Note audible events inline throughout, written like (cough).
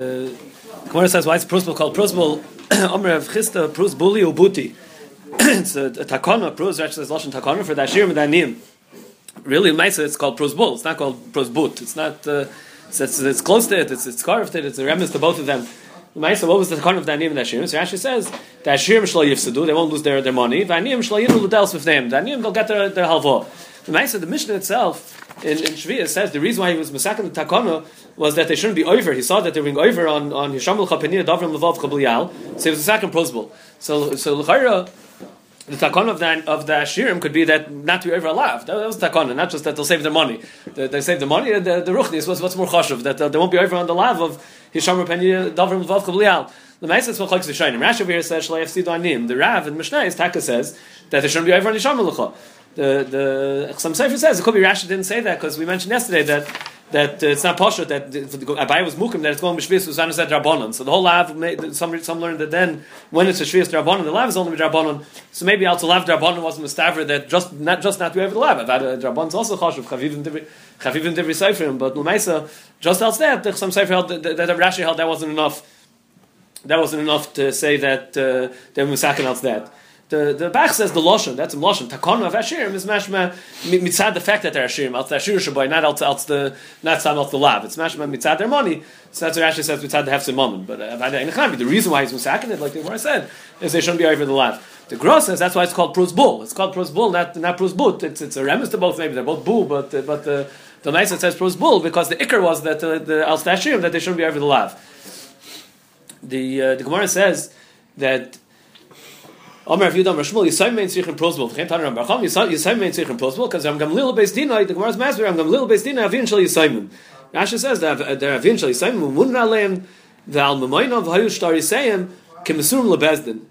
Uh, Gemara says why is prosbul called prosbul? (clears throat) Omer of Chista ubuti. (clears throat) It's a, a takana. Pros actually says lashon takana for that shirim and name. Really, Maisa, it's called prosbul. It's not called prosbut. It's not. Uh, it's, it's, it's close to it. It's it's carved it. It's a remnant to both of them. Maisa, what was the takana of name and that shirim? So Rashi says that shirim shlo yifsadu. They won't lose their, their money. With them. Vanim they'll get their their. The Maisa, the Mishnah itself in, in Shviya says the reason why he was masakin the takana was that they shouldn't be over. He saw that they were being over on on Hisham al Chapenir Davram Levav Chabliyal. So it was a second prosbul. So so l'chayra, the takana of that of the shirim could be that not to be over a lav. That, that was the takana, not just that they'll save their money. They, they save the money. The, the ruchnis was what's more chashuv that uh, they won't be over on the lav of Hisham al Chapenir Davram Levav Chabliyal. The Ma'aseh is Machlokes Rishonim. Rashi over here says Shalei Efsid Anim. The Rav and Mishnah is Taka says that they shouldn't be over on Hisham al the the some Sefer says it could be Rashi didn't say that because we mentioned yesterday that that uh, it's not poshut that Abai was mukim that it's going b'shvis usanas at rabbanon. So the whole lav some some learned that then when it's a shvis rabbanon the lav is only rabbanon. So maybe also lav rabbanon wasn't mustaver that just not just not to have the lav. But rabbanon is also chashuv chavivim chavivim divri seferim. But l'meisa just else that some sefer held that, that, that Rashi held that wasn't enough. That wasn't enough to say that uh, they were else that. The the Bach says the lashon. That's a lashon. Takon of Ashirim is mashma mitzad the fact that they're Ashirim. Else the Ashir shaboy, not else else the not some else the lav. It's mashma mitzad their money. So that's what Rashi says mitzad the hefsim moment. But uh, the the reason why he's misakin it, like the I said, is they shouldn't be over the lav. The Gross says that's why it's called prus bull. It's called prus bull, not not prus but. It's it's a remes to both. Maybe they're both bull, but uh, but the the nice says prus bull because the ikr was that uh, the al Ashirim that they shouldn't be over the lav. The uh, the Gemara says that Omer if you don't Rashmul Yisayim Mein Tzrichim Prosbul. V'chem Taner Ram Barcham Yisayim Mein Tzrichim Prosbul because I'm Gamlil Beis Dina the Gemara's Master I'm Gamlil Beis Dina Avin Shal Yisayim. Rashi says that there Avin Shal Yisayim Mun Aleim V'al Memoinov Hayu Shtar Yisayim Lebezdin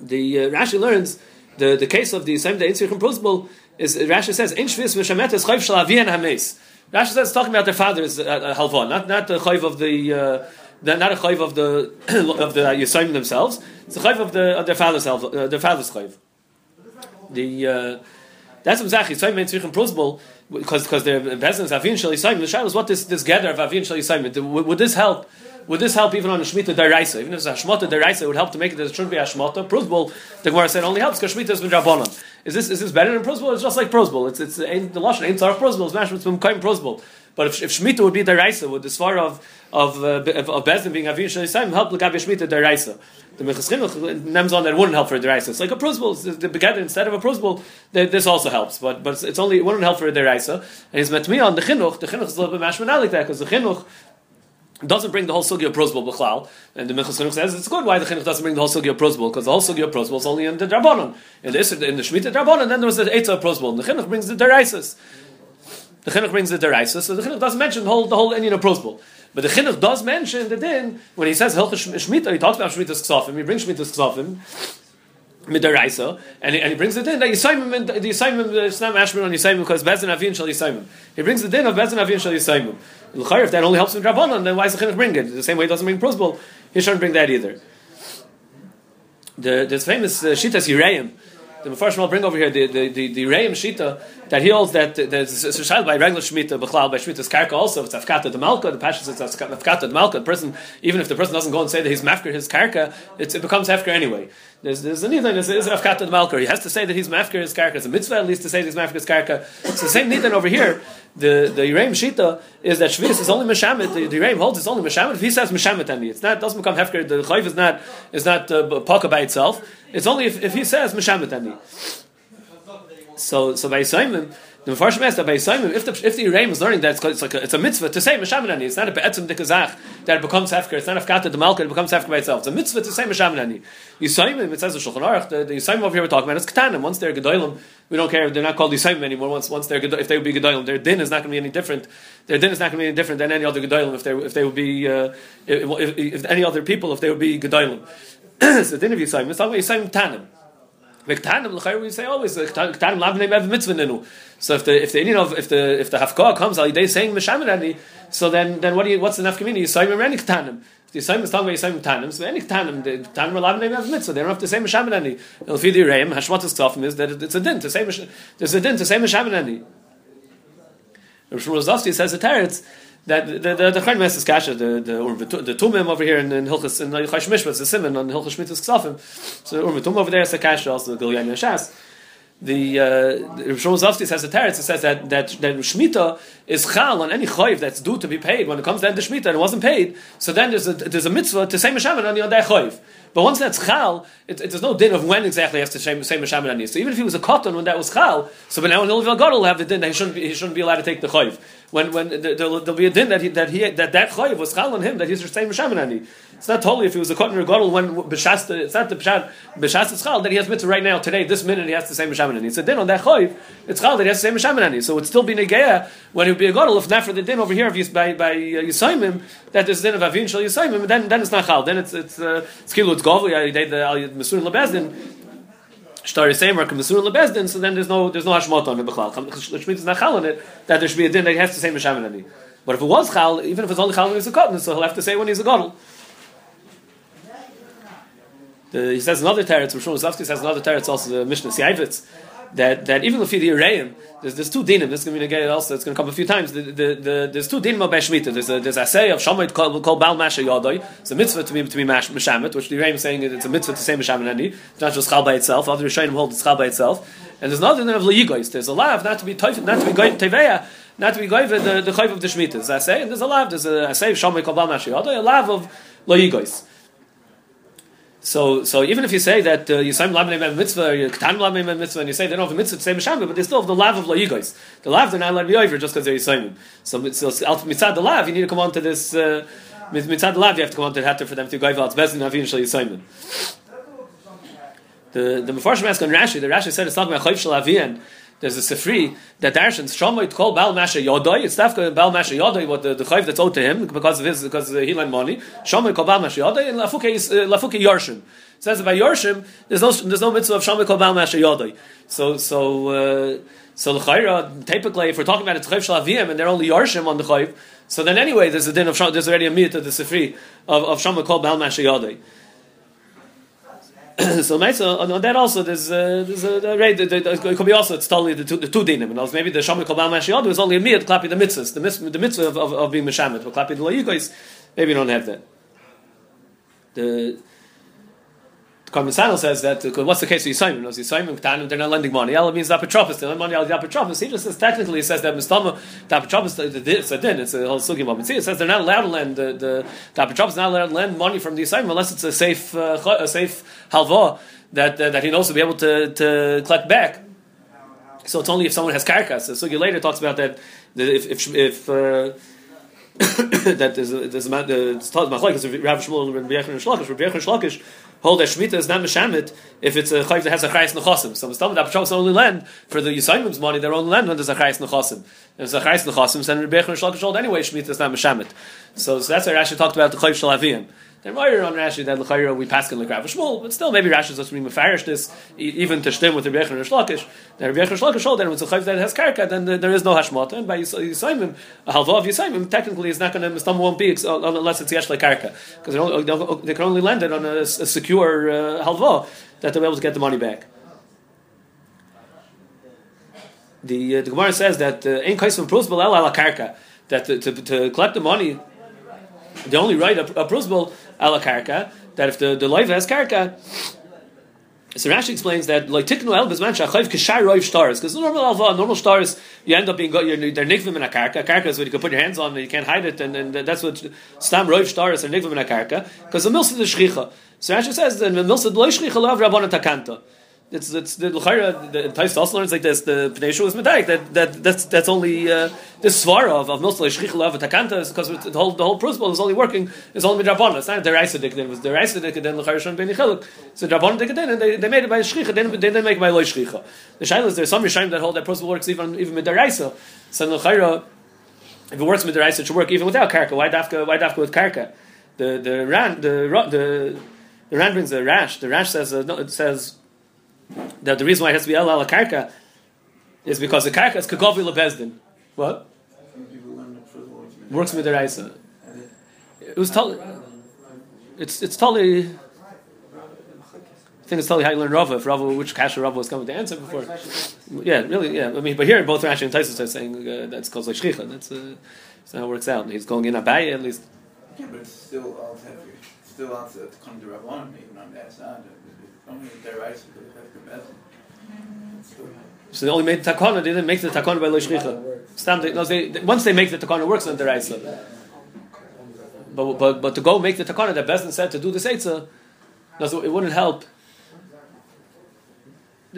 the uh, Rashi learns the, the case of the Yisayim the Tzrichim Prosbul is Rashi says In Shvis V'shametes Chayv Shal Avien Rashi says talking about their father's uh, uh, not not the Chayv of the uh, not a chayv of the (coughs) of the Yisayim themselves. It's a chayv of the of their father's uh, their father's chayv. The uh, that's exactly Yisayim means tzrichim prosbul because because they're business avin shel Yisayim. The shadow is what this this gather of avin shel Yisayim. Would, this help? Would this help even on a shmita deraisa? Even if it's a shmata deraisa, it would help to make it that it shouldn't be a shmata. Prosbul, the Gemara said, only helps because shmita is drabonon. Is this is this better than prosbul? It's just like prosbul. It's it's the lashon ain't tzarach prosbul. It's mashma from kaim prosbul. But if, if Shemitah would be deraisa, would the svar of of uh, of, of Bezdin being Avin Shalisayim help Lagabi Shemitah deraisa? The Minchas Chinuch names on that wouldn't help for deraisa. It's like a prosbul. The begether instead of a prosbul, this also helps. But but it's only it wouldn't help for a deraisa. And he's met me on the Chinuch. The Chinuch is a little bit mashman like that because the Chinuch doesn't bring the whole sugi of prosbul b'chlal, and the Minchas Chinuch says it's good why the Chinuch doesn't bring the whole sugi of because the whole sugi of is only in the drabonon. In the in the Shemitah drabonon, then there was the eitzah of the Chinuch brings the deraisas. The chinuch brings the deraisa, so the chinuch doesn't mention the whole the whole Indian of prosbul. But the chinuch does mention the din when he says hilchah shmita. He talks about shmitas ksafim. He brings shmitas ksafim midaraisa, and and he brings the din that Yisayim the Yisayim it's not mashman on Yisayim because bezin avin shal Yisayim. He brings the din of bezin avin shal Yisayim. If that only helps with rabbanon, then why does the chinuch bring it? The same way he doesn't bring prosbul, he shouldn't bring that either. The, there's famous uh, shitas Yireim the Mepharshim will bring over here the the the, the Reim Shita that he holds that there's a child by regular Shemitah, Bechlal by Shemitah's Karka also, it's Afkata the Malka, the Pasha says Afkata the Malka, the person, even if the person doesn't go and say that he's Mafker his Karka, it becomes Hefker anyway. There's, there's a Nidan, there's, there's Afkata the Malka, he has to say that he's Mafker his Karka, it's a mitzvah at least to say that he's Mafker his Karka. The same Nidan over here, the the Yireim Shita is that Shvis is only Meshamet, the, the holds it's only Meshamet, if he says Meshamet any, it's not, doesn't become Hefker, the Chayv is not, is not uh, Paka by itself, it's only if, if he says Meshamet any. So, so by Simon, the Mepharshim asked that by Simon, if the if the is learning that it's, like a, it's a mitzvah to say Meshamanani, it's not a be'etzim dikazach that it becomes hefker, it's not a fkata the malka, it becomes hefker by itself. It's a mitzvah to say Meshamanani. Yisayim, it says the Shulchan Aruch, the, the Yisayim over here we're talking about is ketanim. Once they're gedolim, we don't care if they're not called Yisayim anymore. Once once they're if they would be gedolim, their din is not going to be any different. Their din is not going to be any different than any other gedolim if they if they would be uh, if, if, if, any other people if they would be gedolim. (clears throat) so the din of Yisayim, it's talking about Yisayim tanim. V'ktanim we say always ktanim lav name mitzvah ninu. So if the if the Indian of if the if the hafkah comes al day saying mishamirani, so then then what do you what's the nafkamini? Yisayim and any ktanim. The Yisayim is talking about Yisayim tanim. So any ktanim the ktanim are lav name ev mitzvah. They don't have to say mishamirani. If you do reim hashmatas ktafim is that it's a din to say there's a din to say mishamirani. Rav Shmuel Zosty says the teretz that the the the Chaim Messes Kasha the the or the Tumim over here in, in Hilchas in Chash Mishpas the Simon on Hilchas Shmitas Ksafim so or Tum over there is a Kasha also the Gilyan Yashas the uh, Zofsky says the Teretz says that that that Shmita is chal on any chayv that's due to be paid when it comes to the Shmita and it wasn't paid so then there's a there's a mitzvah to say Meshaman on that chayv but once that's chal, it, it, there's no din of when exactly has to say Meshaman Ani. So even if he was a cotton when that was chal, so but now when Ilvel Gadol will have the din that he shouldn't be, he shouldn't be allowed to take the chayv. When when there'll, there'll, be a din that he, that he that that chayv was chal on him that he's saying Meshaman Ani. It's not totally if he was a cotton or when b'shas it's not the b'shas b'shas chal that he has mitzvah right now today this minute he has the same Meshaman Ani. It's a din on that chayv it's chal that he has the same Meshaman Ani. So it's still be negeya when he would be a gadol if not for the din over here if by by uh, Yisayimim that there's din of avin shal Yisayimim then then it's not chal then it's it's uh, it's kilu it's govli I did the al Mesurin Lebezdin, Shtar Yisayim, Mesurin Lebezdin, so then there's no there's no Hashmot on it, Bechlal. Shmit is not Chal on it, that there should be a din that he has to say Meshaman Ani. But if it was Chal, even if it's only Chal when he's a cotton, so he'll have to say when he's a Godel. he says another teretz, Rishon Zavsky says another teretz, also the Mishnah Siayvitz, that, that even if you're the Ireim, there's, there's two dinim, this is going to be also, it's going to come a few times, the, the, the, there's two dinim of Beshmita, there's a, there's a say of Shamayt called, Baal Masha Yadoi, it's a mitzvah to be, to be Meshamet, which the Ireim is saying it's a mitzvah to say Meshamet Ani, it's not just Chal by itself, other Rishayim hold it's Chal by itself, and there's another din of Leyigois, there's a lav not to be toif, not to be goy Teveya, not to be goy the, the chayv of the Shemitah, I say, and there's a lav, there's a, say of Shamayt called Baal Masha a lav of Leyigois. So, so even if you say that uh, Yisayim Lam Mitzvah, or Katan Lam Mitzvah, and you say they don't have a mitzvah to say but they still have the lav of Layigos. The lav they're not allowed to be over just because they're Yisayim. So, so mitzad the lav, you need to come on to this. Uh, mitzad the lav, you have to come on to the hatter for them to go out. It's best in Havin Shal Yisayim. The the Mefarshim ask on Rashi. The Rashi said it's talking about Chayv Shal Avian there's a Sifri that Darshans Shomoit called Bal Masha Yodoi. It's Tafka Bal Masha Yodoi, what the, the chayv that's owed to him because of his because he lent money. Shomoit called Bal Masha Yodoi and Lafuke is uh, Lafuke Yorshim. It says by Yorshim there's no there's no mitzvah of Shomoit called Bal Masha Yodoi. So so uh, so L'chayra typically if we're talking about a chayv shalavim and they're only Yorshim on the chayv, so then anyway there's a din of there's already a mit of the Sifri of of Shomoit called Bal Masha Yodoi. (clears throat) so Meisa, on, on that also there's uh, there's a, right, it could be also it's totally the two, the two dinim and also maybe the Shamik Kol Mashiyadu is only a miyad klapi the mitzvahs the, the mitzvah of, of, of being Meshamet but klapi the Layikois maybe you don't have that. The Karmasano says that uh, what's the case with Yisayim? Knows Yisayim they're not lending money. Ella means Dapetropis. They lend money al Dapetropis. He just says technically he says that Mistama Dapetropis it's a din. It's a whole sugi moment. It says they're not allowed to lend the the Dapetropis not allowed to lend money from the Yisayim unless it's a safe uh, a safe halva that uh, that he knows to be able to to collect back. So it's only if someone has karkas. So sugi later talks about that, that if if, if uh, (coughs) that there's a, there's a man, uh, it's taught machlekes Rav Shmuel and Rabbi Yochanan Shlokish. Rabbi Yochanan Shlokish hold that Shemitah is not Meshamit if it's a chayv that has a chayis nechosim. So Mistam that Pshal's only land for the Yisayimim's money, their own land when there's a chayis nechosim. If there's a chayis nechosim, then and Shlokish hold anyway Shemitah is not Meshamit. So, so that's why Rashi talked about the chayv shalaviyim. They're more on Rashi that l'chayra we pass in l'krav Shmuel, but still maybe Rashi is supposed to be mefarish this even to stem with Rabbi Yochanan. That Rabbi Yochanan Shlokish hold that when it's chayv that has karka, then there is no hashmata, and by Yisayimim, a halva of Yisayimim technically is not going to mistam won't be unless it's yesh karka because they can only lend it on a, a secure uh, halva that they'll be able to get the money back. The, uh, the Gemara says that in uh, kaisim prus al ala karka that to, to, to collect the money the only right a prosbal ala karka that if the the loiva has karka. So Rashi explains that like tiknu el bezman shachayv kishar roiv stars because normal alva normal stars you end up being you're, they're nikvim in a karka karka is what you can put your hands on and you can't hide it and, and that's what stam roiv stars are nikvim in a karka because the milsa the shchicha so Rashi says that the milsa the shchicha love rabbanon takanta it's it's the L'chayra, the Tais also learns like this. The Pnei is medayik that that that's that's only uh, this svara of of Milsal Shchich Takanta is because the whole the whole principle is only working is only midrabana. It's not the Raisa Dikadin. It was the Raisa Dikadin L'chayra Shon Ben Yichiluk. So Drabana Dikadin and they, they made it by Shchicha. Didn't, they didn't make it by Lo Shchicha. The Shaila is there's some Yishayim that hold that principle works even even with the Raisa. So L'chayra, if it works with the Raisa, it should work even without Karka. Why dafka? Why dafka with Karka? The the ran the the the ran brings the rash. The rash says uh, no, it says that the reason why it has to be El Ala Karka is because the Karka is Kagovi Lebezdin. What? Works with the Raisa. It was totally. It's it's totally. I think it's totally how you learn Rava. If Rava, which Kasha Rava was coming to answer before. Yeah, really, yeah. I mean, but here both Rashi and Taisus are saying uh, that's called like Shchicha. That's uh, So how it works out. He's going in Abaye at least. Yeah, but it's still all heavy. Still out to come to Rabban, even on that side. So they. So only made the takana. They didn't make the takana by. They, no, once they make the takana, works on the raisa. But, but but to go make the takana that Bezdin said to do the seitza, no, it wouldn't help.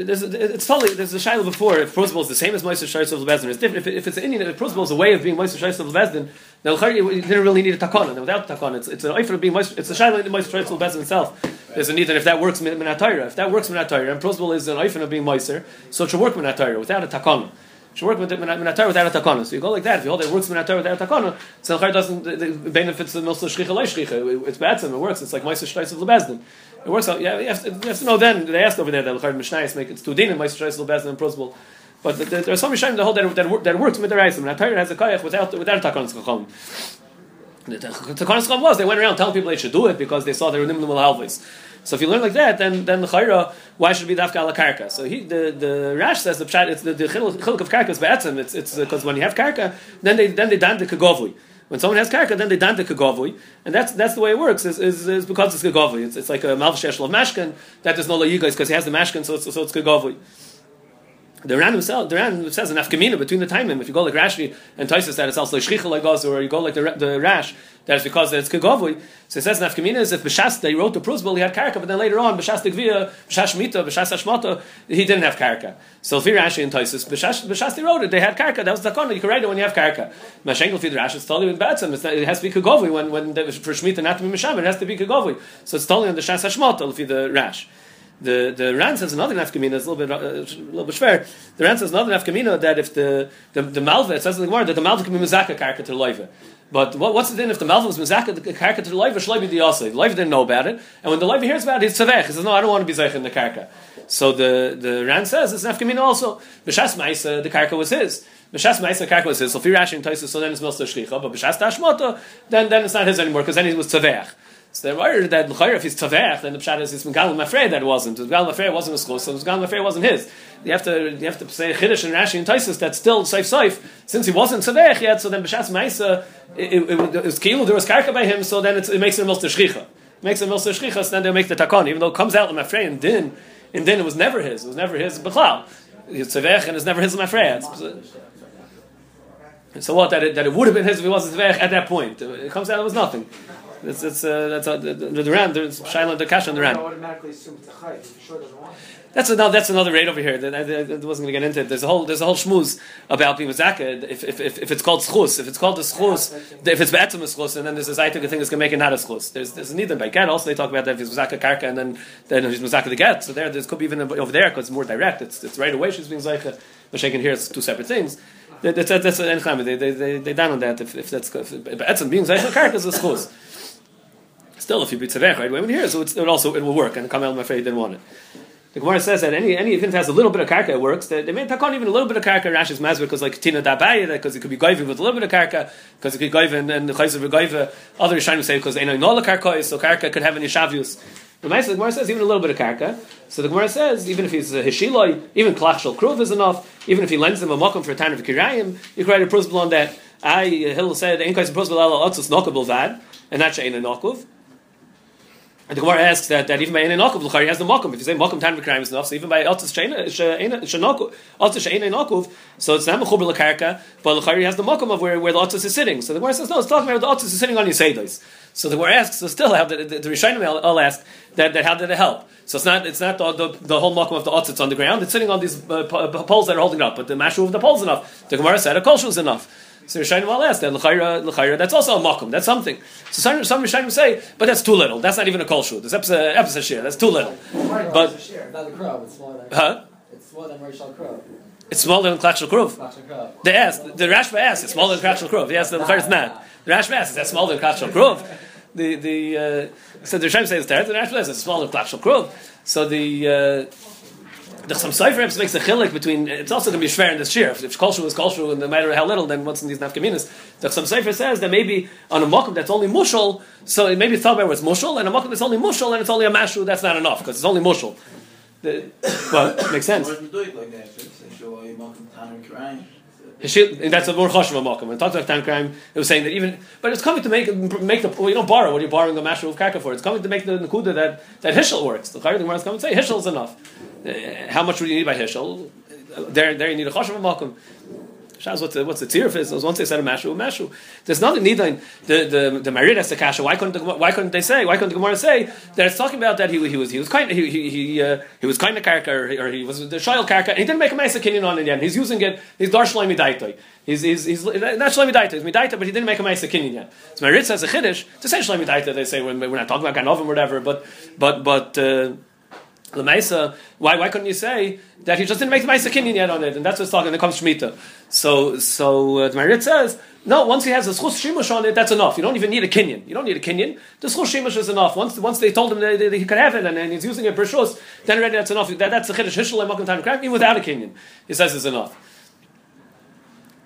There's it's totally there's a shaila before if principle is the same as Meister Shais of Bezdin. It's different if, if it's an Indian if principle is a way of being Meister Shais of Bezdin. Then you didn't really need a takana. Then without takana, it's it's an offer of being Meister. It's a shaila in Meister Shais of Bezdin itself. There's a need that if that works minatayra, if that works minatayra, and principle is an offer of being Meister, so it should work minatayra without a takana should work with minatar without a takana. So you go like that. If you hold it works minatar without a takana, so the doesn't it benefits the milsa shricha loy. It's bad. It works. It's like meiser shtais of lebezdin. It works out. Yeah, you have, to, know. Then they asked over there that lechard mishnayis make it's two din and meiser shtais of lebezdin in principle. But there are some mishnayim that hold that that, that works with the raisa. Minatar has a kayach without without a takana chacham. The takana was they went around telling people they should do it because they saw they were nimlim halvis. So if you learn like that, then then the chayra, why should it be dafka ala karka? So he the the Rash says the pshat it's the the chiluk of karka is be'etzim. It's it's because when you have karka, then they then they dan the kagovui. When someone has karka, then they dan the kagovui, and that's that's the way it works. Is, is, is because it's kagovui. It's, it's like a malvashesh of mashkin that there's no layigais because he has the mashkin, so it's, so it's kagovui. The Ran himself, the Ran says an afkamina between the timing. If you go like Rashi and Taisus that it's also shricha like or you go like the, the Rash that it's because it's kegavui. So it says nafkamina is if b'shas they wrote the prusbel he had karka, but then later on b'shas tegvia, b'shas shmita, b'shas hashmata he didn't have karka. So for Rashi and Taisus b'shas b'shas they wrote it they had karka. That was the. You can write it when you have karka. Mashenkel for the Rashi it's totally with batzim. It has to be kegavui when when for shmita not to be misham it has to be kegavui. So it's totally on the shas hashmata for the Rash. The the Ran says another nafkamina is a little bit uh, a little bit fair. The Ran says another nafkamina that if the the, the malva it says in the Gemara that the malva can be mizaka karka to loiva. But what, what's the thing if the malva was mizaka the karka to the loiva shloiva the yasei? The loiva didn't know about it, and when the loiva hears about it, he's tzavech. He says no, I don't want to be zeich in the karka. So the the Ran says it's nafkamina also. B'shas ma'isa the karka was his. B'shas ma'isa karka was his. So if you're and Taisus, so then it's milsta shlicha. But b'shas tashmota, then then it's not his anymore because then he was tzavech. So they're worried that l'chayr if he's tavech, then the pshat is it's megalim afraid that wasn't. Megalim afraid wasn't a schos, so megalim afraid wasn't his. You have to you have to say chiddush and Rashi and Taisus that's still safe safe since he wasn't tavech yet. So then b'shas ma'isa it, it, it, it was kilu there was karka by him, so then it makes a milster shchicha. Makes a milster shchicha, so then they'll make the takon, even though it comes out l'mafrei and din. and din it was never his. It was never his b'chlal. It's tavech and it's never his l'mafrei. So what? That it, that it would have been his if he wasn't tavech at that point. It comes out it was nothing. It's, it's, uh, that's uh, the, the, the. There's Shaila the Kash on the Ran. That's another. That's another rate over here. That I, wasn't going to get into it. There's a whole. There's a whole shmooze about being zaka. If, if, if, if it's called schus, if it's called a schus, if it's be'etzim schus, and then there's a zaytik thing that's going to make it not a schus. There's there's neither by get. Also, they talk about that if it's zaka karka, and then then he's zaka the get. So there, there could be even over there because it's more direct. It's it's right away she's being zayka. But she can hear it's two separate things. That's that's, that's an they they they they down on that. If, if that's if, be'etzim being zayka karka is a schus. Still, if you beat tzavech right when here, so it also it will work. And Kamel Mafrei didn't want it. The Gemara says that any any event has a little bit of karka, it works. They, they made takon even a little bit of karka. Rashi's mazber because like tina dabaya, because it could be goiving with a little bit of karka, because it could be goiving and the chayzer goiva. Other Rishonim say because they know no karka, so karka could have any shavius. The the Gemara says even a little bit of karka. So the Gemara says even if he's a hishiloi, even klach shel kruv is enough. Even if he lends them a mokum for a time of kirayim, you can write a principle on that. I Hill said ein kais principle ala otzos nokabel vad, and that's she'ein a nokov. And the Gemara asks that, that even by Ein Nokov, Luchari has the Mokum. If you say Mokum Tan V'Krayim is enough, so even by Otzis She'ein Nokov, so it's not Mechuber L'Karka, but Luchari has the Mokum of where, where the Otzis is sitting. So the Gemara says, no, it's talking about the Otzis is sitting on Yiseidos. So the Gemara asks, so still, how the, the, the Rishonim all ask, that, that how did it help? So it's not, it's not the, the, the whole Mokum of the Otzis on the ground, it's sitting on these uh, poles that are holding up, but the Mashu of the poles enough. The Gemara said, a Kolshu is enough. So Rishonim will ask that l'chayra, l'chayra, that's also a makom. That's something. So some some Rishonim say, but that's too little. That's not even a kol shul. This episode episode share. That's too little. But not the crow. It's smaller. Huh? It's smaller than Rishal Crow. It's smaller than Klachshel Kruv. They asked, the Rashba asked, it's smaller than Klachshel Kruv. Yes, the L'chayra is not. The Rashba asked, is that smaller than Klachshel Kruv? The, the, uh, so the Rishonim say it's there, the Rashba says it's smaller than Klachshel Kruv. So the, uh, the some Seifrims makes a chilik between. It's also going to be schwer in this year. If, if kolshu is kolshu, and no matter how little, then what's in these nafkaminas? The some Seifr says that maybe on a mokum that's only mushal, so it maybe thought about it's mushal, and a mokum that's only mushal, and it's only a mashu. That's not enough because it's only mushal. The, (coughs) well, makes sense. That's a more chashuv makom. When talks about time crime, it was saying that even, but it's coming to make make the well, you don't borrow. What are you borrowing a mashu of karka for? It's coming to make the nekuda that that hishel works. The chayyim is coming to say hishel is enough. Uh, how much would you need by hishel? There, there you need a chashuv makom. Shaz, what's the what's the tirif is? Once they said a mashu, mashu. There's nothing neither. The the the Marid has the kasha. Why couldn't the, why couldn't they say? Why couldn't the Gemara say that it's talking about that he, was he was he was kind he he he, uh, he was kind of karka or, he- was the shayel karka and he didn't make a ma'isa kinyan on it yet. He's using it. He's dar shloim midaitoi. He's he's he's not shloim midaitoi. He's midaita, but he didn't make a ma'isa kinyan yet. So Marid says a chiddush to say shloim midaita. They say when we're not talking about ganovim or whatever, but but but. Uh, the Maisa, why, why couldn't you say that he just didn't make the Maisa Kinyan yet on it? And that's what's talking, it comes Shemitah. So, so uh, the Marit says, no, once he has a Schus Shimush on it, that's enough. You don't even need a Kinyan. You don't need a Kinyan. The Schus Shimush is enough. Once, once they told him that, that he could have it and, and he's using it for Shus, then already that's enough. That, that's the Chiddush Hishel and Makom Time Crack, even without a Kinyan. He says it's enough.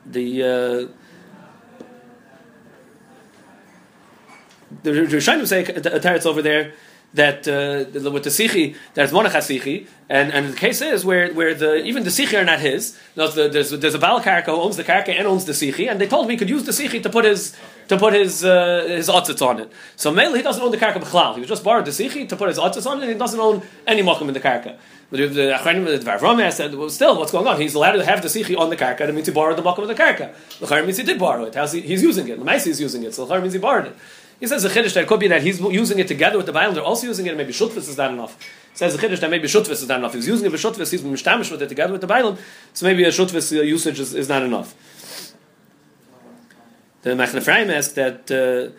The, uh, the Rishonim say a teretz over there that uh, with the sichi there's monach sichi, and and the case is where where the even the sichi are not his. No, the, there's there's a balkarka who owns the karka and owns the sichi, and they told him he could use the sichi to put his to put his uh, his otzitz on it. So mainly he doesn't own the karka b'chlal. He was just borrowed the sichi to put his otzitz on it. and He doesn't own any mokum in the karka. But the Achronim the Vrome said, well, still, what's going on? He's allowed to have the sichi on the karka. That means he borrowed the mokum of the karka. The means he did borrow it. How's he, he's using it. The Maisi is using it. So the means he borrowed it. He says the chiddush that could be that he's using it together with the Bible. They're also using it. Maybe shutvis is not enough. He says the chiddush that maybe shutvis is not enough. He's using it with shutvis. He's mishtamish with it together with the Bible. So maybe a shutvis uh, usage is, is not enough. The Machne Ephraim asked that. Uh,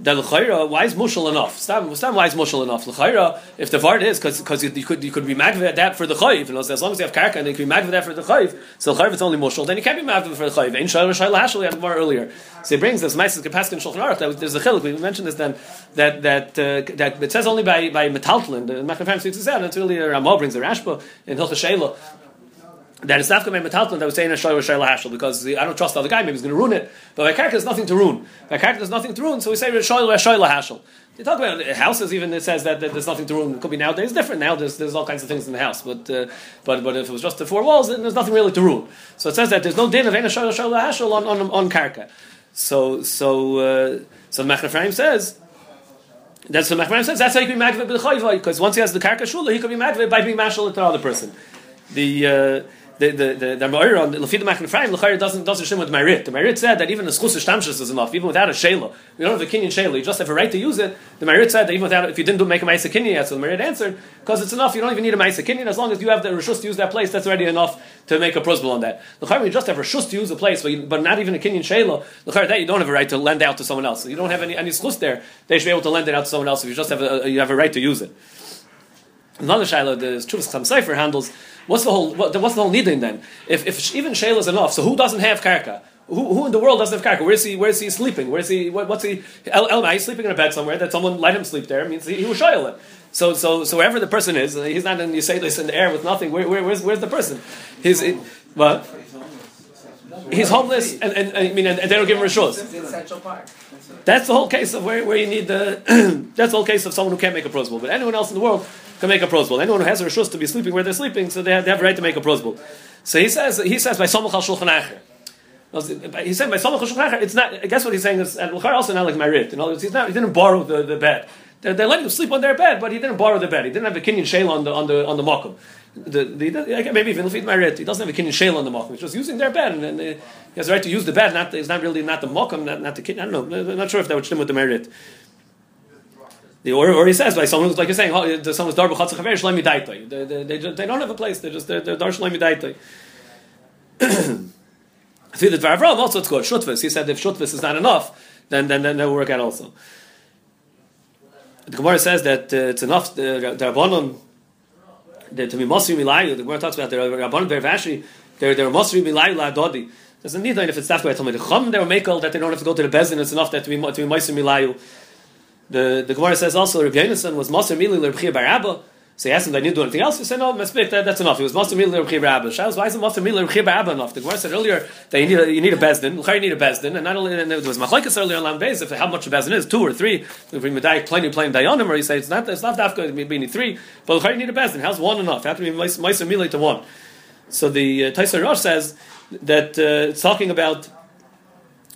that l'chayra, why is mushal enough? Stam, stam, why is mushal enough? L'chayra, if the vart is because you, you could you could be magva that for the chayiv, so as long as you have karka and you can be magva that for the chayiv, so l'chayra it's only mushal, then you can't be magva for the chayiv. Ain't shayla shayla hashal we had more earlier. So he brings this ma'ases kapaskin shulchan aruch. That there's a chiluk. We mentioned this then that that uh, that it says only by by metaltlin. The Machne speaks this out. And it's really a Ramah brings a Rashba in Hilchah Shayla that it's not going to be metalton that was saying a shayla shayla hashel because I don't trust the other guy. Maybe he's going to ruin it. But by karka, there's nothing to ruin. By karka, there's nothing to ruin. So we say shayla shayla hashel. They talk about houses. Even it says that, that there's nothing to ruin. It could be nowadays different. Now there's, there's all kinds of things in the house. But uh, but but if it was just the four walls, then there's nothing really to ruin. So it says that there's no din of any shayla shayla hashel on on on karka. So so uh, so Machne says. That's what Machne says. That's how you can be b'chayva because once he has the karka shula, he can be magva by being mashal to another person. The uh, the the the the on the Lafid doesn't doesn't shim with Ma'rit. The Ma'rit said that even a schus shtamshus is enough, even without a shayla. You don't have a kinyan shayla. You just have a right to use it. The Ma'rit said that even without if you didn't do make a ma'isa kinyan yet, so the Ma'rit answered because it's enough. You don't even need a ma'isa kinyan as long as you have the rishus to use that place. That's already enough to make a prosbel on that. L'chayr you just have a rishus to use a place, but, you, but not even a kinyan shayla. L'chayr that you don't have a right to lend out to someone else. You don't have any any schus there. They should be able to lend it out to someone else if you just have a, you have a right to use it. Another shayla, the Chuvas Cham Sefer handles. What's the whole what, what's the whole nidin then? If, if even shayla is enough, so who doesn't have karka? Who, who in the world doesn't have karka? Where's he? Where's he sleeping? Where's he? What, what's he? El, El, he's sleeping in a bed somewhere that someone let him sleep there. Means he, he was shayla. So so so wherever the person is, he's not in you in the air with nothing. Where, where, where's where's the person? He's it, what? He's homeless, and, and, and I mean, and, and they don't give him rishos. In. That's the whole case of where, where you need the. (clears throat) that's the whole case of someone who can't make a prosbul. But anyone else in the world can make a prosbul. Anyone who has a rishus to be sleeping where they're sleeping, so they have, they have a right to make a prosbul. So he says he says by samach al shulchan acher. He said by samach al shulchan acher. It's not. I guess what he's saying is and Luchar also not like Marit. In other words, he's not. He didn't borrow the, the bed. They, they let him sleep on their bed, but he didn't borrow the bed. He didn't have a kinyan shayla on the on the on the makom. The, the, maybe even he's married, he doesn't have a kinyan shayla on the makom. He's just using their bed, and, and uh, he has the right to use the bed. Not, it's not really not the makom, not, not the kinyan. I don't know. I'm not sure if that would stem with the merit. The, or, he says someone who's like you're saying, oh, someone's dar b'chatzah chaver shleimi daitoi. They, they, they, don't have a place. They're just they're, they're dar shleimi daitoi. (clears throat) See the Dvar Avram also it's called shutvis. He said if shutvis is not enough, then then then that will work out also. The Gemara says that uh, it's enough. The, Rabbanon, to be Mosri Milayu, the Gemara talks about the Rabbanon Bervashi, they're, they're Mosri Milayu La Dodi. Doesn't need that if it's that way. I told me the Chum, they were makel that they don't have to go to the Bezin. It's enough that to be to be Milayu. The the Gemara says also Rabbi Yonason was Mosri Milayu Rabbi Barabba. So he asked him, "Do I need to do anything else?" He said, "No, Mespik, that, that's enough." He was Mosri Milayu Rabbi Barabba. Shaz, why is it Mosri Milayu Rabbi Barabba enough? The Gemara said earlier that you need a, you need a Bezdin. You need a Bezdin, and not only and there was Machlekes earlier on Lam Bez if how much a Bezdin is, two or three. If we medai plenty plenty dayanim, or you say it's not it's not dafka you need three, but you need a Bezdin. How's one enough? How can be Mosri Milayu to one? So the uh, Taisar Rosh says that uh, it's talking about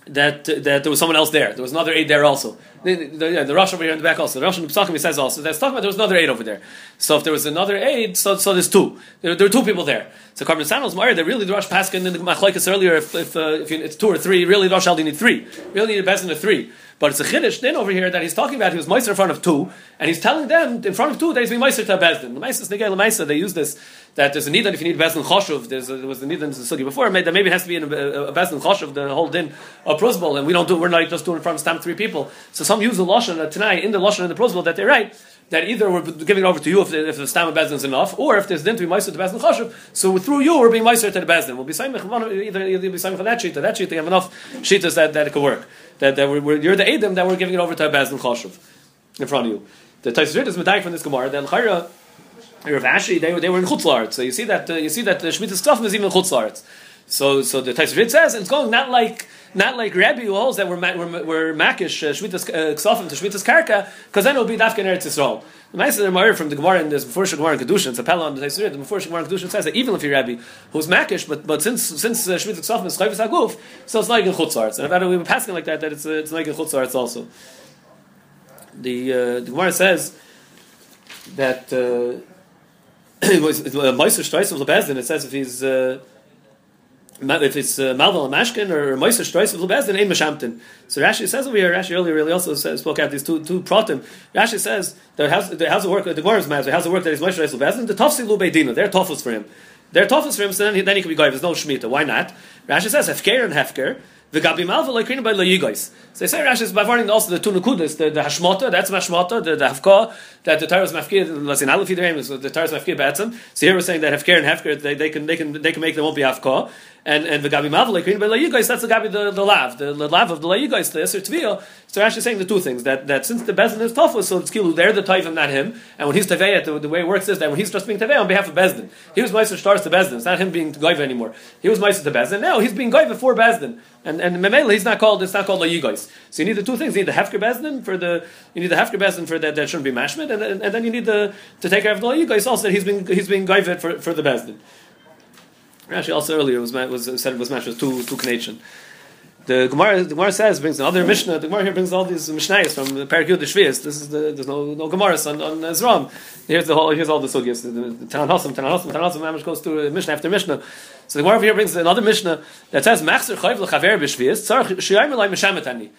that that there was someone else there. There was another aid there also. The, the, yeah, the Rush over here in the back also. The Russian Psakim says also that's talking about there was another aid over there. So if there was another aid, so, so there's two. There, there are two people there. So Carbon Sanel's Mari, they really the Rush Paskin in the Machlaikas earlier. If, if, uh, if you, it's two or three, really the Rush only need three. Really need a best a three. But it's a chiddush then over here that he's talking about. He was meiser in front of two, and he's telling them in front of two that he's being meiser to bezdin. The meiser snigay lemaisa. They use this that there's a need that if you need bezdin choshuv, there's a, there was a need in the sugi before. That maybe it has to be in a, a, a bezdin choshuv the whole din of prosbol, and we don't do. We're not just doing in front of stamp three people. So some use the lashon tonight in the lashon in the prosbol that they're right that either we're giving it over to you if the, if the stam bezdin is enough, or if there's din to be meiser to bezdin choshuv. So through you, we're being meiser to the bezdin. We'll be saying either you'll be saying for that sheet that sheet. They have enough sheetas that, that it could work that, that we're, you're the Adam that we're giving it over to and Choshev in front of you. The Taisrit is medayik from this Gemara. The Elchayra, Rav Ashi, they, they were in Chutzlaret. So you see that uh, you see that the Shemitah Ksafim is even in. So so the Taisrit says it's going not like not like Rabbi who holds that we're we're, we're makish uh, Shemitah uh, to Shemitah Karka because then it'll be Dafka in Eretz Yisrael. The nice Gemara from the Gemara in this before Gemara in Kedushin, it's a pella on the before Gemara in Kedushin says that even if you're Rabbi who's makish, but but since since uh, Shemitah Ksafim is Chayvis Aguf, so it's like in Chutzlaret. And if we've been passing like that, that it's uh, it's like in Chutzlaret also. The uh, the Gemara says that. Uh, (coughs) of Lebezdin. It says if he's uh, if it's uh, Malval Mashkin or Streis of Lebezdin, ain't Meshamtin. So Rashi says over here. Rashi earlier really also says, spoke out these two two pratim. Rashi says that how's the work the Gemara's matter how's the work that he's Streis of Lebezdin. The Tafsi Lu Beidina. They're toughness for him. They're toughness for him. So then he, then he can be going. There's no shmita. Why not? Rashi says Hefker and Hefker. The Gabi like by the Yigais. So they say Rashi is by warning also the two nukudas, the, the hashmata, that's mashmata, the, the hafka, that the Torah is mafkir, say Aleph Yidraim, the Torah is mafkir betzim. So here we're saying that hefker and hefker, they, they can they can they can make them won't be hafka. And and the Gabi Malva like by the that's the Gabi the, the lav, the, the lav of the Yigais, the Yisr Tviyah. So is saying the two things that that since the Bezdin is tough, so it's kilu they're the and not him. And when he's teveya, the, the way it works is that when he's just being teveya on behalf of Bezdin, he was meister starts to Bezdin. It's not him being goiva anymore. He was meister to Bezdin. Now he's being goiva for Bezdin. And and Memela, he's not called. It's not called Layigais. So you need the two things. You need the hefker bezdin for the. You need the hefker bezdin for that. That shouldn't be mashmit, and, and, and then you need the to take care of the Layigais also that he's been he's been gaivet for for the bezdin. Actually, also earlier was was said was mashed two two connection. The Gemara, the Gemara says brings another Mishnah. The Gemara here brings all these Mishnayos from the Parakut the Shvius. This is the, there's no no Gemara on on. Here's the whole here's all the sugyas. The, the Hassam, Tanan Hassam, Tanan Hassam. Mamish goes through Mishnah after Mishnah. So the Gemara here brings another Mishnah that says Machzer Chayv leChaver b'Shvius Tzarich Shiyayim Elay Meshametani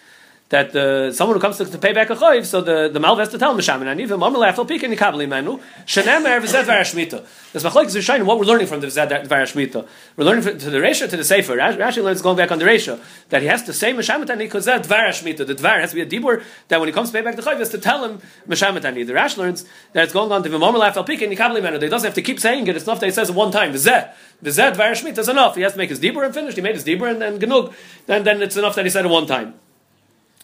that uh, someone who comes to, to pay back a chayiv, so the, the malv has to tell him, Mishamin, and even Mamar Lafel Pik Yikabli Manu, Shanem Erev Zed Varashmita. This Machlok is what we're learning from the Zed Varashmita. We're learning from, to the Resha, to the Sefer. Rashi learns going back on the Resha, that he has to say Mishamitani because that Varashmita. The Dvar has to be a Dibur, that when he comes to pay back the chayiv, has to tell him Mishamitani. The Rash learns that it's going on to Mamar Lafel Pik and Yikabli Manu. He doesn't have to keep saying it, it's enough that he says it one time. The Zed. The Zed Varashmita is enough. He has to make his Dibur and finish. He made his Dibur and, and Genug. Then, then it's enough that he said it one time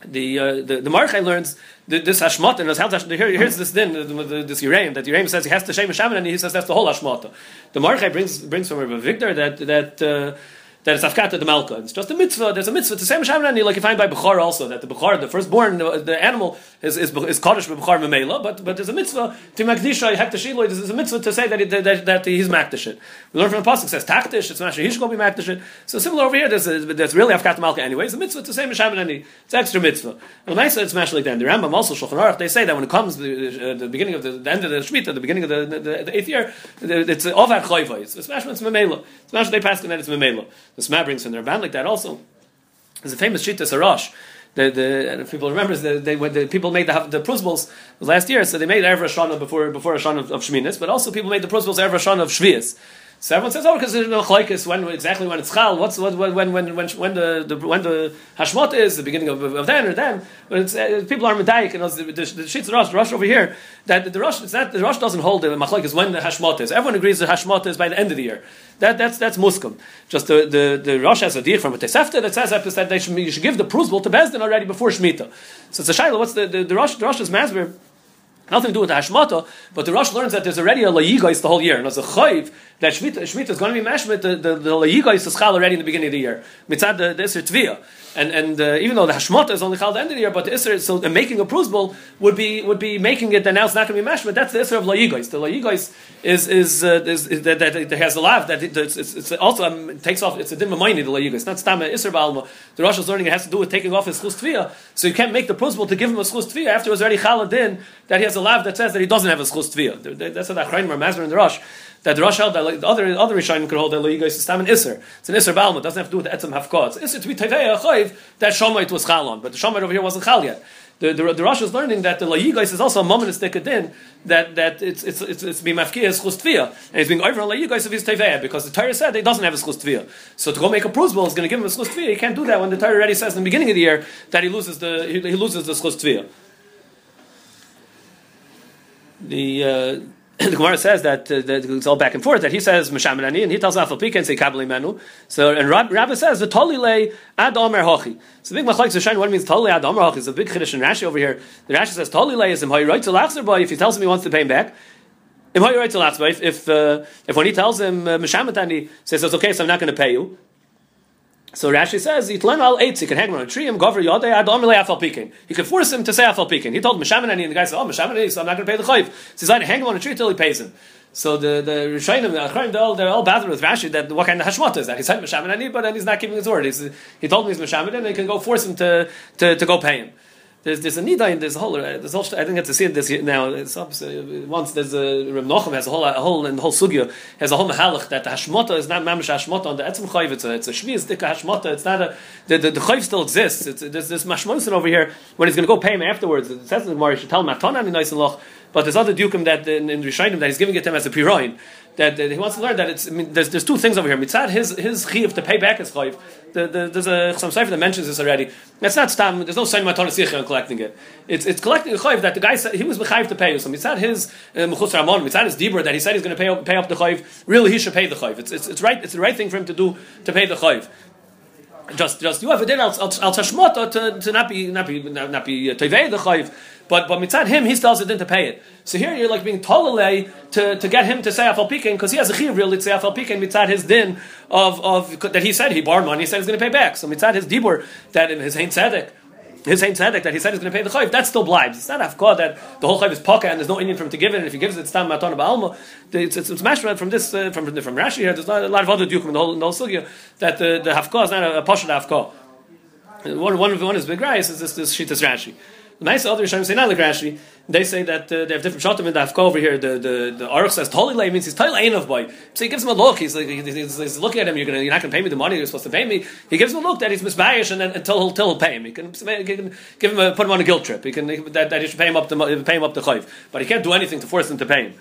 the uh, the the Mordechai learns this hashmata and how here here's this din this Uraim that Uraim says he has to shame shaman and he says that's the whole hashmata. The Mordechai brings brings from Rabbi Victor that that. Uh, that it's afkata the malka. It's just a mitzvah. There's a mitzvah to say Mishamrani, like you find by Bukhar also, that the Bukhar, the firstborn, the animal, is is, is Kaddish Bukhar Memela, but but there's a mitzvah to Makdisha, Hektashiloi, there's a mitzvah to say that, that, that, that he's Makdish We learn from the Pasuk, says Taktish, it's Masha Hishko be Makdish So similar over here, there's, a, there's really afkata malka anyway. It's a mitzvah to say Mishamrani. It's extra mitzvah. And nice it's Masha like that. The Rambam also, Shulchan Aruch, they say that when it comes the, uh, the beginning of the, the, end of the Shemitah, the beginning of the, the, the eighth year, it's Ovar Choyva. It's Masha, it's Memela. It's Masha, they pass and then it's Memela. The Sma brings from their band like that also. There's a famous Shita Sarash. The, the people remember they, they, when the people made the, the Prusbals last year, so they made Erev Shana before before Shana of, of Shminis, but also people made the Prusbals Erev Shana of Shvias. So everyone says, oh, because there's no chlaikis when exactly when it's chal. What's what, when when when when the, the when the hashmot is the beginning of, of then or then. But it's, uh, people are medayik and the, the, the sheets rush rush over here that the rush it's not the rush doesn't hold the machlaikis when the hashmot is. Everyone agrees the hashmot is by the end of the year. That that's that's muskum. Just the the, the rush has a deal from a Tosefta that says that they should, you should give the prusbul to bezdin already before shmita. So it's a shaila. What's the the, the rush the rush is masber Nothing to do with the Hashmata, but the Rosh learns that there's already a Layigais the whole year. And as a Chayiv, that Shemitah, is going to be mashmit, the, the, the Layigais is Chal already in the beginning of the year. Mitzad the, Isser Tviyah. And, and uh, even though the Hashmata is only at the end of the year, but the Isser, so making a Prusbul would be, would be making it that now it's not going to be mashmit. That's the Isser of Layigais. The Layigais is, is, uh, is, is that, that, that has a lav, that it, it's, it's, also um, takes off, it's a dimma miney, the Layigais. Not Stama Isser Balma. The Rosh is learning it has to do with taking off his Chus Tviyah. So you can't make the Prusbul to give him a Chus Tviyah after it was already Chal in that he has a lav that says that he doesn't have a Chus Tviyah. That's what the Achrayim are Mazur in the Rosh that the held that the other other Rishonim could hold that Loiga is Stam an Isser. It's an Isser Balma. It doesn't have to do with the Etzem Hafkot. It's Isser to be Tevei Achoiv that Shomait was Chalon, but the Shomait over here wasn't Chal yet. The, the, the Rosh is learning that the Layigais is also a moment din that that it's it's it's it's being mafkia is chustvia and it's being over on Layigais of his teveh because the Torah said he doesn't have his chustvia. So to go make a prusbul is going to give him his chustvia. He can't do that when the Torah already says in the beginning of the year that he loses the he, he loses the chustvia. The uh, (coughs) the Gemara says that, uh, that it's all back and forth. That he says Meshamanani and he tells Afal Pika and say Kabbalah Menu. So and Rab, Rabbi says the Tolile ad Omer Hochi. So big machlokes shine what means Tolile ad Omer Hochi. It's a big chiddush in Rashi over here. The Rashi says Tolile is him right to lachzer boy if he tells him he wants to pay him back. If right to if if, uh, if when he tells him uh, Meshamatani says it's okay, so I'm not going to pay you. So Rashi says, "Itlan al eitz." He can hang him on a tree. Him gover yodei. He could force him to say afal. He told Mishamanani, and the guy said, "Oh, Mishamanani, so I'm not going to pay the chayv." So he's like, hang him on a tree until he pays him. So the the Rishonim, the Achronim, they're all, they're all bothered with Rashi that what kind of hashmata is that? He said Mishamanani, but then he's not keeping his word. He's, he told me he's Mishamanani, and he can go force him to, to, to go pay him. There's, there's a nida in this whole. Uh, this whole I didn't get to see it this year, now. Obviously, once there's a Reb Nochem has a whole a whole and the whole sugya has a whole mahalach that the hashmata is not mamish hashmata on the etzim chayv. It's a it's a shvius dika hashmata. It's not a the the, the still exists. It's, there's this mashmosin over here when he's going to go pay him afterwards. It says in the Gemara, you should tell him matana nice and loch. But there's other dukem that in, in Rishayim that he's giving it to him as a piroin. That, that, he wants to learn that it's. I mean, there's, there's two things over here. Mitzad his his chiv to pay back his chayv. The, the, there's a some cipher that mentions this already. It's not stam. There's no sign matana sicha on collecting it. It's it's collecting a chayv that the guy said he was mechayiv to pay. So mitzad his uh, mechus ramon. Mitzad his dibur that he said he's going to pay pay up the chayv. Really, he should pay the chayv. It's, it's it's right. It's the right thing for him to do to pay the chayv just just you have a din al al tashmota to, to not be not be not be uh, tevei the chayiv, but but mitzad him he has a din to pay it. So here you're like being tolalei to, to get him to say afal pikin because he has a chiv really to say afal pikin mitzad his din of of that he said he borrowed money he said he's going to pay back. So mitzad his dibur that in his hain tzedek his ain't tzedek that he said he's going to pay the chayv, that still blives. It's not afkar that the whole chayv is pocket and there's no Indian for him to give it, and if he gives it, it's tam matana ba'alma. It's, it's, it's mashed from this, uh, from, from Rashi here, there's not a lot of other dukum in the whole, in whole sugya, that the, the is not a, a pasha one, one is big rice is this, this shittas Rashi. Nice other Rishonim say not like Rashi. They say that uh, they have different shatim in the Hafka over here. The the the Aruch says Tolile means he's Tolile of boy. So he gives him a look. He's like he's, he's, looking at him. You're gonna you're not gonna pay me the money you're supposed to pay me. He gives him a look that he's misbayish and then until he'll, he'll pay him. He can, he can give him a, put him on a guilt trip. He can that, that he should pay him up the pay him up the chayv. But he can't do anything to force him to pay him.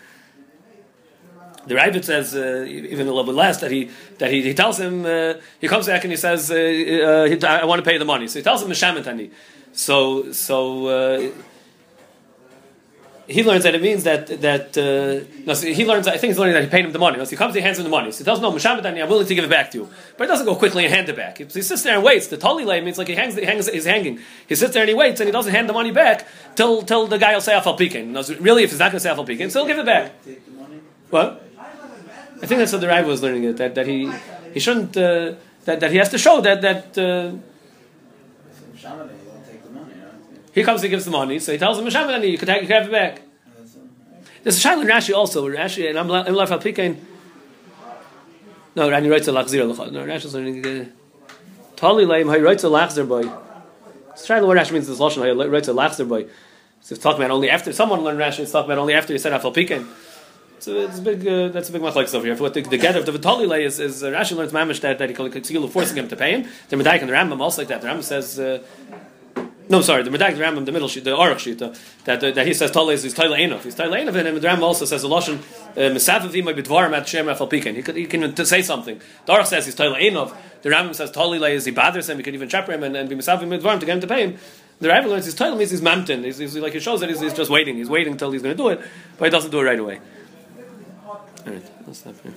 The Ravid says uh, even a little bit less that he that he, he tells him uh, he comes back and he says uh, uh I want to pay the money. So he tells him Mishamitani. So so uh, he learns that it means that that uh, no, so he learns. I think he's learning that he paid him the money. So he comes, he hands him the money. So he tells "No, Mishamitani, I'm willing to give it back to you." But he doesn't go quickly and hand it back. He, he sits there and waits. The tali lay means like he hangs, he hangs, he's hanging. He sits there and he waits, and he doesn't hand the money back till till the guy will say "Afal Pikin." Really, if he's not going to say "Afal Pikin," so he'll give it back. What? I think that's what the Rav was learning it. That, that he he shouldn't uh, that, that he has to show that that. Uh, he comes, he gives the money, so he tells him, "Mishaman, you can take, you can have it back." There's a shaila in Rashi also. Rashi and I'm left al pikain. No, Rani writes a lachzir lachad. No, Rashi's learning. Tali leim he writes a lachzir boy. The word Rashi means this lashon. He writes a lachzir boy. So it's talking about only after someone learned Rashi. It's talking about only after he said afal pikain. So it's a big. Uh, that's a big machlokes over here. What the, the get of the Vitali lay is, is uh, Rashi learns mamish that that he can forcing him to pay him. The Medaik and the Rambam also like that. The Rambam says. Uh, no, sorry, the Medag, Rambam, the middle sheet, the Aruch sheet, uh, that, uh, that he says Tala is Tala Enof. He's Tala Enof, and the Rambam also says the Lashon uh, Bidvarim at Shem Rafal. He, he can say something. The Aruch says he's Tala Enof. The Rambam says Tala is he bothers him. He can even chapter him and, and be Mesavavim Bidvarim to get him to pay him. The Rambam learns his title means he's mamtin. He's, he's, like it shows that he's, he's just waiting. He's waiting until he's going to do it, but he doesn't do it right away. All right, let's stop here.